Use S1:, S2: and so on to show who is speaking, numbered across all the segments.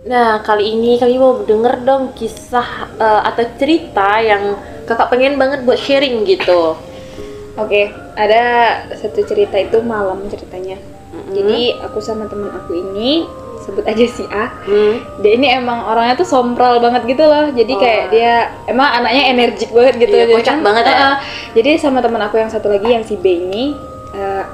S1: Nah, kali ini kami mau denger dong kisah eh, atau cerita yang kakak pengen banget buat sharing gitu.
S2: Oke, ada satu cerita itu malam ceritanya.
S1: Mm-mm.
S2: Jadi aku sama teman aku ini sebut aja si A.
S1: Hmm.
S2: Dia ini emang orangnya tuh sompral banget gitu loh. Jadi
S1: Oh.
S2: kayak dia emang anaknya energik banget gitu.
S1: Iya, kocak banget ya.
S2: Heeh. Jadi sama teman aku yang satu lagi yang si B ini eh,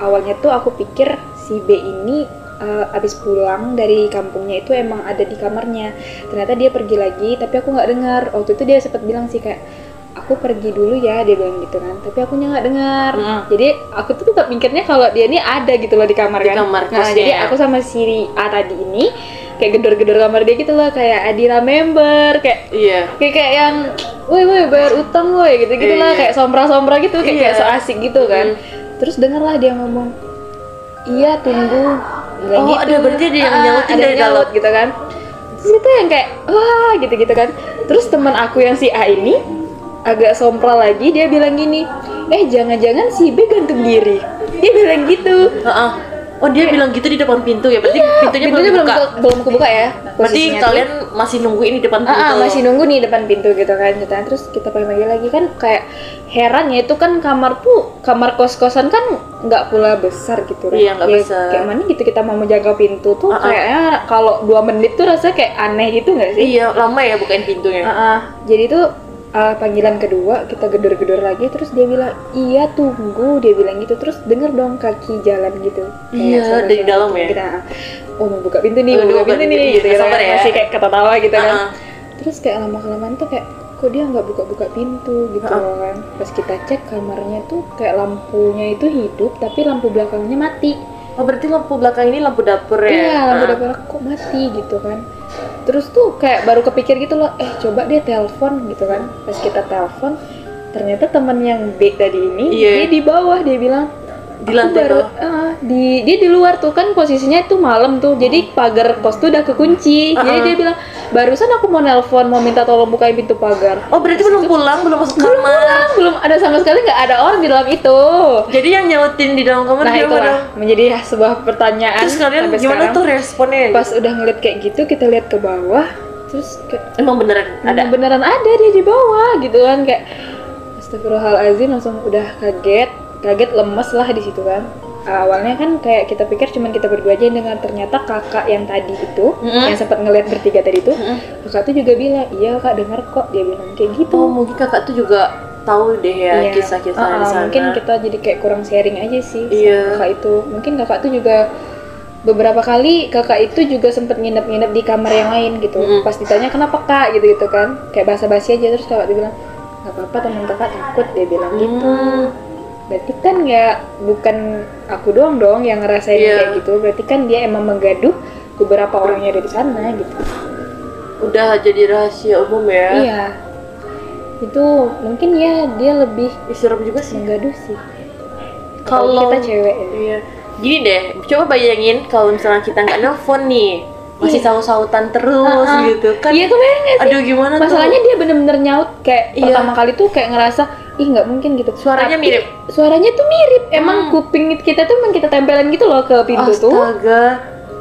S2: awalnya tuh aku pikir si B ini eh, abis pulang dari kampungnya itu emang ada di kamarnya. Ternyata dia pergi lagi, tapi aku nggak dengar. Waktu itu dia sempat bilang sih kayak aku pergi dulu ya dia bilang gitu kan tapi aku nggak dengar
S1: Mm.
S2: jadi aku tuh tetap mikirnya kalau dia ini ada gitu loh di kamar
S1: Di
S2: kan
S1: kamar
S2: nah jadi
S1: ya.
S2: aku sama si A tadi ini kayak gedor-gedor kamar dia gitu loh kayak Adira member kayak
S1: Iya.
S2: kayak kayak yang woi woi bayar utang woi gitu gitu lah
S1: Iya.
S2: kayak sombra-sombra gitu kayak, kayak
S1: Iya.
S2: so asik gitu kan
S1: Mm.
S2: terus dengarlah dia ngomong iya tunggu Nggak
S1: Oh, ada berarti ada yang
S2: Ah,
S1: nyautin
S2: ada
S1: dari
S2: yang nyaut gitu kan terus itu yang kayak wah gitu gitu kan terus teman aku yang si A ini agak sompral lagi dia bilang gini eh jangan-jangan si B gantung diri dia bilang gitu
S1: Heeh. Oh dia bilang gitu di depan pintu ya, berarti pintunya,
S2: pintunya
S1: belum
S2: belum
S1: buka.
S2: ke- belum kebuka ya
S1: Berarti
S2: tuh.
S1: Masih nungguin di depan
S2: Ah,
S1: pintu.
S2: ah, masih nunggu nih depan pintu gitu kan ceritanya terus kita panggil lagi kan kayak heran ya itu kan kamar tuh kamar kos kosan kan nggak pula besar gitu kan
S1: Iya, nggak
S2: Ya,
S1: besar.
S2: kayak mana gitu kita mau menjaga pintu tuh
S1: Ah, ah.
S2: kayaknya kalau dua menit tuh rasanya kayak aneh gitu nggak sih
S1: Iya, lama ya bukain pintunya.
S2: Ah, ah. jadi tuh ah, panggilan kedua kita gedor-gedor lagi terus dia bilang iya tunggu dia bilang gitu terus denger dong kaki jalan gitu
S1: Iya, dari dalam ya?
S2: kita, ah, oh mau buka pintu nih
S1: Oh,
S2: mau buka
S1: buka
S2: pintu nih
S1: iya,
S2: gitu, kan.
S1: ya.
S2: masih kayak ketawa gitu kan
S1: ah.
S2: terus kayak lama kelamaan tuh kayak kok dia nggak buka-buka pintu gitu loh kan pas kita cek kamarnya tuh kayak lampunya itu hidup tapi lampu belakangnya mati
S1: Oh berarti lampu belakang ini lampu dapur ya?
S2: iya lampu
S1: Ah.
S2: dapur kok mati gitu kan terus tuh kayak baru kepikir gitu loh eh coba dia telepon gitu kan pas kita telepon ternyata teman yang B tadi ini
S1: Iya.
S2: dia di bawah dia bilang
S1: Di
S2: "Aku
S1: lantai
S2: baru
S1: bawah."
S2: ah, di dia di luar tuh kan posisinya itu malam tuh jadi pagar kos tuh udah kekunci jadi
S1: Ah, ah.
S2: dia bilang barusan aku mau nelpon mau minta tolong bukain pintu pagar
S1: Oh berarti belum pulang, belum masuk
S2: belum
S1: kamar.
S2: pulang belum ada sama sekali nggak ada orang di dalam itu
S1: Jadi yang nyautin di dalam kamar
S2: nah
S1: dia
S2: itulah
S1: mana?
S2: menjadi sebuah pertanyaan
S1: Terus kalian gimana
S2: sekarang.
S1: tuh responnya?
S2: pas udah ngeliat kayak gitu kita lihat ke bawah terus kayak
S1: Emang beneran ada?
S2: beneran ada dia di bawah gitu kan kayak Astagfirullahaladzim langsung udah kaget kaget lemes lah di situ kan awalnya kan kayak kita pikir cuman kita berdua aja yang dengar ternyata kakak yang tadi itu
S1: Mm-mm.
S2: yang sempat ngeliat bertiga tadi itu
S1: Mm-mm.
S2: kakak tuh juga bilang iya kak dengar kok dia bilang kayak gitu
S1: Oh mungkin kakak tuh juga tahu deh ya
S2: Iya.
S1: kisah-kisah
S2: Ah,
S1: di
S2: ah,
S1: sana.
S2: mungkin kita jadi kayak kurang sharing aja sih sama
S1: Iya.
S2: kakak itu mungkin kakak tuh juga beberapa kali kakak itu juga sempet nginep-nginep di kamar yang lain gitu
S1: Mm-mm.
S2: pas ditanya kenapa kak gitu gitu kan kayak basa-basi aja terus kakak dia bilang nggak apa-apa teman kakak takut dia bilang gitu
S1: Hmm.
S2: Berarti kan ya bukan aku doang dong yang ngerasain
S1: Iya.
S2: kayak gitu berarti kan dia emang menggaduh beberapa orang yang ada di sana gitu
S1: Udah jadi rahasia umum ya?
S2: iya itu mungkin ya dia lebih
S1: Ih, serem juga sih.
S2: menggaduh sih
S1: Kalau
S2: kita cewek ya.
S1: Iya. Gini deh, coba bayangin kalau misalnya kita nggak nelpon nih, masih
S2: Iya.
S1: saut-sautan terus
S2: Ah, ah.
S1: gitu kan?
S2: Iya nggak sih?
S1: Aduh gimana
S2: Masalahnya
S1: tuh?
S2: dia bener-bener nyaut kayak
S1: Iya.
S2: pertama kali tuh kayak ngerasa ih nggak mungkin gitu.
S1: Suaranya
S2: Tapi
S1: mirip.
S2: Suaranya tuh mirip. Emang
S1: Hmm.
S2: kuping kita tuh emang kita tempelin gitu loh ke pintu tuh.
S1: Astaga.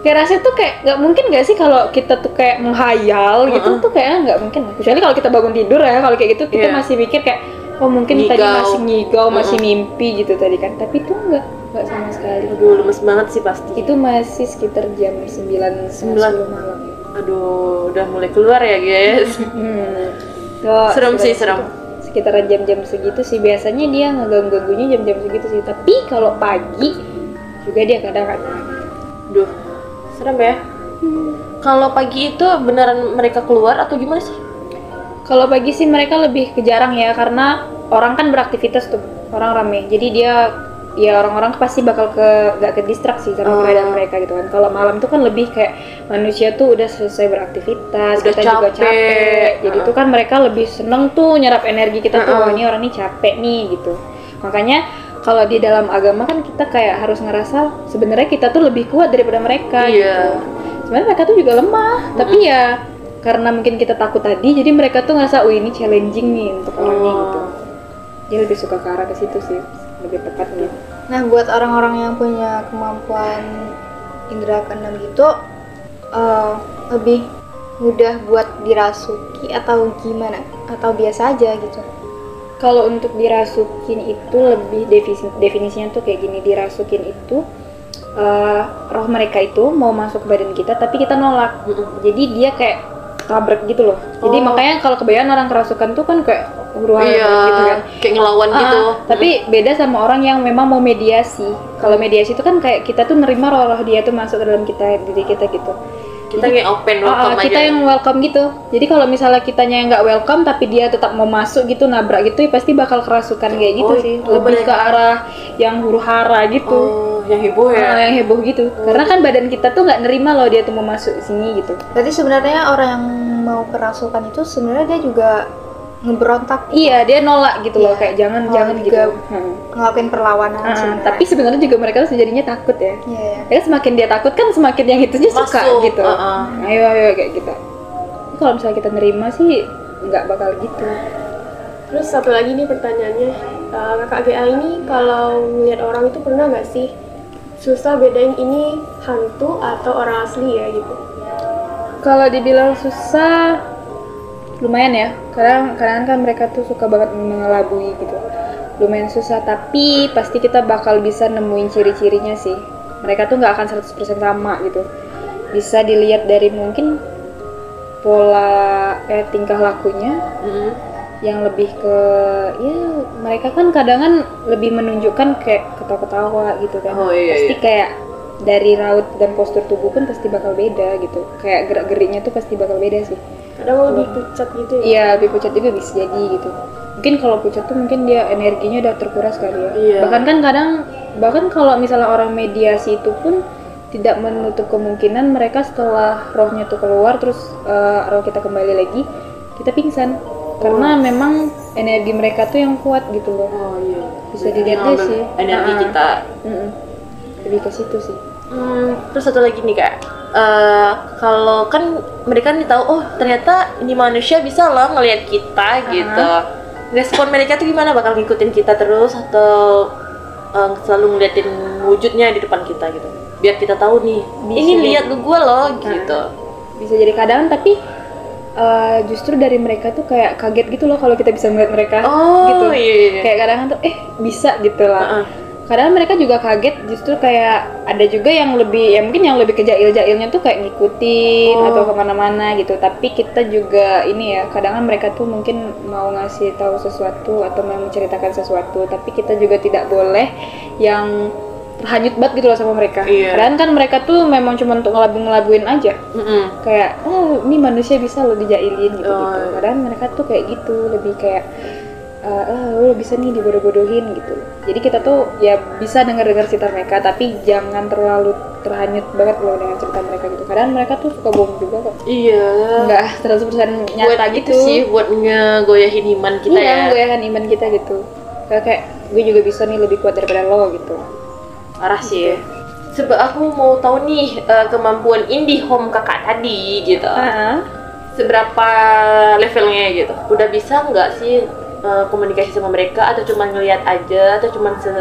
S2: Kayak rasanya tuh kayak nggak mungkin nggak sih kalau kita tuh kayak menghayal gitu
S1: Mm-mm.
S2: tuh kayaknya nggak mungkin. Kecuali kalau kita bangun tidur ya kalau kayak gitu kita
S1: Iya.
S2: masih mikir kayak oh mungkin tadi
S1: Ngigau.
S2: masih ngigau masih
S1: Mm-mm.
S2: mimpi gitu tadi kan. Tapi tuh nggak nggak sama sekali.
S1: Aduh lemes banget sih pasti.
S2: Itu masih sekitar jam 9
S1: Sembilan.
S2: 10 malam.
S1: Aduh, udah mulai keluar ya guys.
S2: Hmm. Tuh,
S1: Serem sih, serem.
S2: Sekitaran jam-jam segitu sih biasanya dia ngeganggu-ganggunya jam-jam segitu sih. Tapi kalau pagi juga dia kadang-kadang.
S1: Duh, serem ya. Kalau pagi itu beneran mereka keluar atau gimana sih?
S2: Kalau pagi sih mereka lebih ke jarang ya karena orang kan beraktivitas tuh, orang rame. Jadi dia ya orang-orang pasti bakal ke gak ke distraksi sama
S1: Oh.
S2: keadaan mereka gitu kan. Kalau malam tuh kan lebih kayak manusia tuh udah selesai beraktivitas,
S1: Udah
S2: kita juga
S1: capek.
S2: capek. Jadi
S1: Uh-uh.
S2: tuh kan mereka lebih seneng tuh nyerap energi kita tuh,
S1: Uh-uh.
S2: wah ini orang ini capek nih gitu. Makanya kalau di dalam agama kan kita kayak harus ngerasa sebenarnya kita tuh lebih kuat daripada mereka
S1: Iya.
S2: gitu. Sebenarnya mereka tuh juga lemah, tapi ya karena mungkin kita takut tadi, jadi mereka tuh ngerasa, oh ini challenging nih untuk orangnya
S1: Oh.
S2: gitu. Dia lebih suka ke arah ke situ sih, lebih tepatnya.
S3: Nah, buat orang-orang yang punya kemampuan indera keenam gitu, eh, lebih mudah buat dirasuki atau gimana atau biasa aja gitu
S2: Kalau untuk dirasukin itu lebih definisi, definisinya tuh kayak gini dirasukin itu eh, roh mereka itu mau masuk ke badan kita tapi kita nolak.
S1: Mm-mm.
S2: Jadi dia kayak tabrak gitu loh. Jadi
S1: Oh.
S2: makanya kalau kebanyakan orang kerasukan tuh kan kayak huru hara
S1: iya
S2: gitu kan.
S1: kayak ngelawan
S2: Ah,
S1: gitu
S2: tapi beda sama orang yang memang mau mediasi. Kalau mediasi itu kan kayak kita tuh nerima roh-roh dia tuh masuk ke dalam kita diri kita gitu.
S1: kita kayak open
S2: Ah, ah,
S1: welcome
S2: kita
S1: aja
S2: yang welcome gitu. Jadi kalau misalnya kitanya yang nggak welcome tapi dia tetap mau masuk gitu nabrak gitu ya pasti bakal kerasukan kayak gitu
S1: Oh,
S2: sih.
S1: oh,
S2: Lebih
S1: bener.
S2: ke arah yang huru hara gitu.
S1: oh yang heboh ya
S2: Ah, yang heboh gitu. Karena kan badan kita tuh nggak nerima loh dia tuh mau masuk sini gitu.
S3: berarti sebenarnya orang yang mau kerasukan itu sebenarnya dia juga ngeberontak
S2: Iya, dia nolak gitu loh
S3: Iya.
S2: kayak jangan
S3: Oh,
S2: jangan
S3: juga
S2: gitu. Hmm.
S3: ngelakuin perlawanan sebenarnya
S2: tapi sebenarnya juga mereka tuh sejadinya takut ya.
S3: Iya, iya.
S2: Ya semakin dia takut kan semakin yang itunya suka
S1: Masuk,
S2: gitu.
S1: uh-uh.
S2: Ayo ayo kayak gitu. Tapi Kalau misalnya kita nerima sih nggak bakal gitu.
S4: Terus satu lagi nih pertanyaannya, Eh, kakak GA ini kalau ngeliat orang itu pernah nggak sih susah bedain ini hantu atau orang asli ya gitu?
S2: Kalau dibilang susah, lumayan ya. Kadang kadang kan mereka tuh suka banget mengelabui gitu. Lumayan susah, tapi pasti kita bakal bisa nemuin ciri-cirinya sih. Mereka tuh nggak akan 100% sama gitu. Bisa dilihat dari mungkin pola eh tingkah lakunya
S1: Mm-mm.
S2: yang lebih ke ya mereka kan kadang kan lebih menunjukkan kayak ketawa-ketawa gitu kan
S1: Oh, iya,
S2: pasti
S1: iya.
S2: kayak dari raut dan postur tubuh pun pasti bakal beda gitu kayak gerak geriknya tuh pasti bakal beda sih
S4: Kadang lebih pucat gitu ya?
S2: iya lebih pucat juga bisa jadi gitu mungkin kalau pucat tuh mungkin dia energinya udah terkuras kali ya
S1: Iya.
S2: bahkan kan kadang bahkan kalau misalnya orang mediasi itu pun tidak menutup kemungkinan mereka setelah rohnya tuh keluar terus eh, roh kita kembali lagi kita pingsan karena memang energi mereka tuh yang kuat gitu loh
S1: oh iya
S2: Bisa
S1: Jadi
S2: dilihat deh sih.
S1: energi
S2: Ah.
S1: kita
S2: Mm-mm. lebih ke situ sih
S1: Hmm, terus satu lagi nih kak, Eh, kalau kan mereka nih tahu, oh ternyata ini manusia bisa loh ngelihat kita gitu. Respon mereka tuh gimana? Bakal ngikutin kita terus atau eh, selalu ngeliatin wujudnya di depan kita gitu? Biar kita tahu nih,
S2: Bisa
S1: ini lihat lu gua loh gitu.
S2: bisa jadi kadang tapi eh, justru dari mereka tuh kayak kaget gitu loh kalau kita bisa melihat mereka
S1: Oh
S2: gitu
S1: iya. iya.
S2: kayak kadang tuh eh bisa gitu lah
S1: Heeh.
S2: Kadang mereka juga kaget justru kayak ada juga yang lebih ya mungkin yang lebih ke jail-jailnya tuh kayak ngikutin
S1: Oh.
S2: atau ke mana-mana gitu tapi kita juga ini ya kadang kan mereka tuh mungkin mau ngasih tahu sesuatu atau mau menceritakan sesuatu tapi kita juga tidak boleh yang terhanyut banget gitu loh sama mereka
S1: Iya.
S2: kadang kan mereka tuh memang cuma untuk ngelabu-ngelabuin aja
S1: Mm-mm.
S2: kayak oh ini manusia bisa lo dijailin gitu
S1: Oh,
S2: gitu
S1: iya.
S2: kadang mereka tuh kayak gitu lebih kayak eh ah, lo bisa nih dibodoh-bodohin gitu jadi kita tuh ya bisa dengar-dengar cerita mereka tapi jangan terlalu terhanyut banget loh dengan cerita mereka gitu kadang mereka tuh suka bohong juga kok
S1: Iya.
S2: nggak 100% nyata
S1: buat
S2: gitu
S1: itu sih, buat ngegoyahin iman kita
S2: iya
S1: ya.
S2: goyahan iman kita gitu kayak, gue juga bisa nih lebih kuat daripada lo gitu
S1: Parah sih ya. Sebab aku mau tahu nih eh, kemampuan indie home kakak tadi gitu.
S2: Ah,
S1: Seberapa levelnya gitu? Udah bisa nggak sih eh, komunikasi sama mereka atau cuma ngelihat aja atau cuma se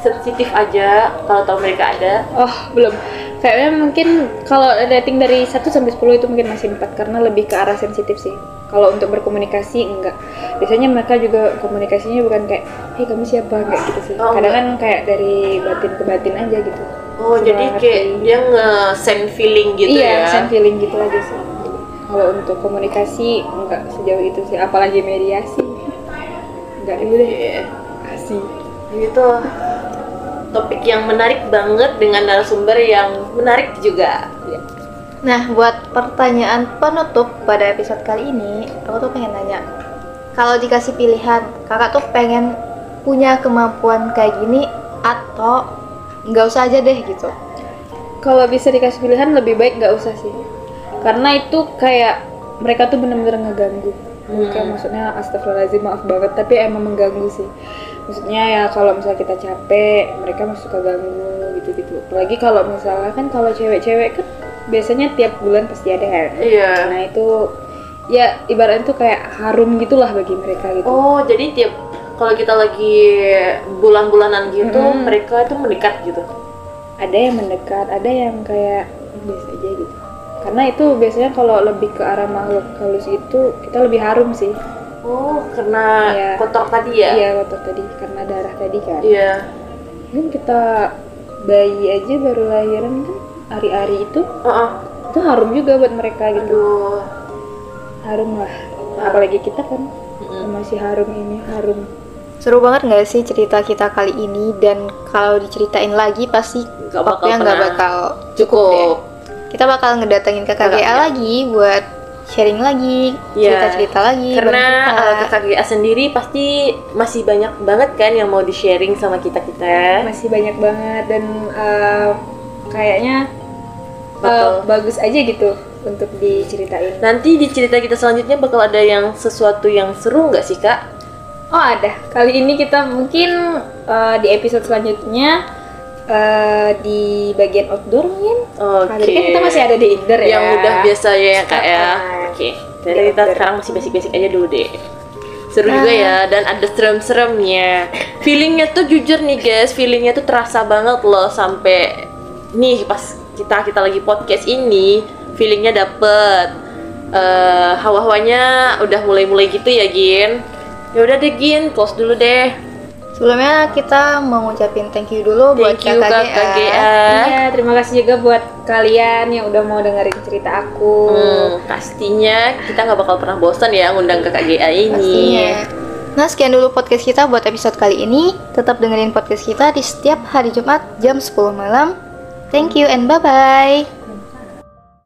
S1: sensitif aja kalau tahu mereka ada?
S2: Oh, belum. Kayaknya mungkin kalau rating dari 1 sampai 10 itu mungkin masih 4 karena lebih ke arah sensitif sih. Kalau untuk berkomunikasi enggak. Biasanya mereka juga komunikasinya bukan kayak, "Hei, kamu siapa?" kayak gitu sih.
S1: Oh,
S2: Kadang kan kayak dari batin ke batin aja gitu.
S1: Oh,
S2: Cuma
S1: jadi
S2: ngerti.
S1: kayak dia nge-send feeling gitu
S2: iya,
S1: ya.
S2: send feeling gitu aja sih. Kalau untuk komunikasi enggak sejauh itu sih, apalagi mediasi. Enggak dulu deh.
S1: Iya.
S2: Asik.
S1: Gitu. Topik yang menarik banget dengan narasumber yang menarik juga.
S3: Nah, buat pertanyaan penutup pada episode kali ini, aku tuh pengen nanya, kalau dikasih pilihan, kakak tuh pengen punya kemampuan kayak gini atau nggak usah aja deh gitu?
S2: kalau bisa dikasih pilihan lebih baik nggak usah sih karena itu kayak mereka tuh bener-bener ngeganggu
S1: Hmm.
S2: kayak maksudnya astagfirullahaladzim maaf banget tapi emang mengganggu sih maksudnya ya kalau misalnya kita capek mereka masih suka ganggu gitu-gitu apalagi kalau misalnya kan kalau cewek-cewek kan biasanya tiap bulan pasti ada kan
S1: Iya.
S2: nah itu ya ibaratnya tuh kayak harum gitulah bagi mereka gitu
S1: Oh, jadi tiap kalau kita lagi bulan-bulanan gitu,
S2: Mm-mm.
S1: mereka itu mendekat gitu.
S2: ada yang mendekat ada yang kayak "Hmm, biasa aja gitu karena itu biasanya kalau lebih ke arah makhluk halus itu kita lebih harum sih
S1: Oh, karena
S2: Iya.
S1: kotor tadi ya?
S2: iya kotor tadi karena darah tadi kan
S1: Iya.
S2: Mungkin kita bayi aja baru lahiran kan hari-hari itu
S1: Heeh.
S2: itu harum juga buat mereka gitu
S1: Aduh.
S2: harum lah apalagi kita kan masih harum ini harum
S3: Seru banget nggak sih cerita kita kali ini dan kalau diceritain lagi pasti
S1: Nggak bakal
S3: waktunya nggak
S1: pernah
S3: bakal
S1: Cukup.
S3: Kita bakal ngedatengin kakak GA
S1: ya.
S3: lagi buat sharing lagi,
S1: Iya.
S3: cerita-cerita lagi.
S1: Karena uh,
S3: cerita.
S1: kakak GA sendiri pasti masih banyak banget kan yang mau di-sharing sama kita-kita.
S2: masih banyak banget dan uh, kayaknya uh,
S1: Betul.
S2: bagus aja gitu untuk diceritain
S1: Nanti di cerita kita selanjutnya bakal ada yang sesuatu yang seru nggak sih kak?
S2: oh ada kali ini kita mungkin uh, di episode selanjutnya uh, di bagian outdoor mungkin
S1: Oke.
S2: Nah, jadi kan kita masih ada di indoor ya
S1: Yang udah biasa ya kak ya.
S2: Ah.
S1: Oke. Jadi
S2: Di
S1: kita sekarang masih basic-basic aja dulu deh. Seru juga ya dan ada serem-seremnya. Feelingnya tuh jujur nih guys, feelingnya tuh terasa banget loh sampai nih pas kita kita lagi podcast ini, feelingnya dapet. eh hawa-hawanya udah mulai-mulai gitu ya Gin. Ya udah deh Gin, close dulu deh.
S3: Sebelumnya kita mau ngucapin thank you dulu buat
S1: Thank you
S3: kakak
S1: kakak
S3: GA.
S1: GA.
S2: Iya, terima kasih juga buat kalian yang udah mau dengerin cerita aku.
S1: Hmm, pastinya kita nggak bakal pernah bosan ya ngundang kakak GA ini.
S3: Pastinya. Nah, sekian dulu podcast kita buat episode kali ini. Tetap dengerin podcast kita di setiap hari Jumat jam 10 malam. Thank you and bye-bye.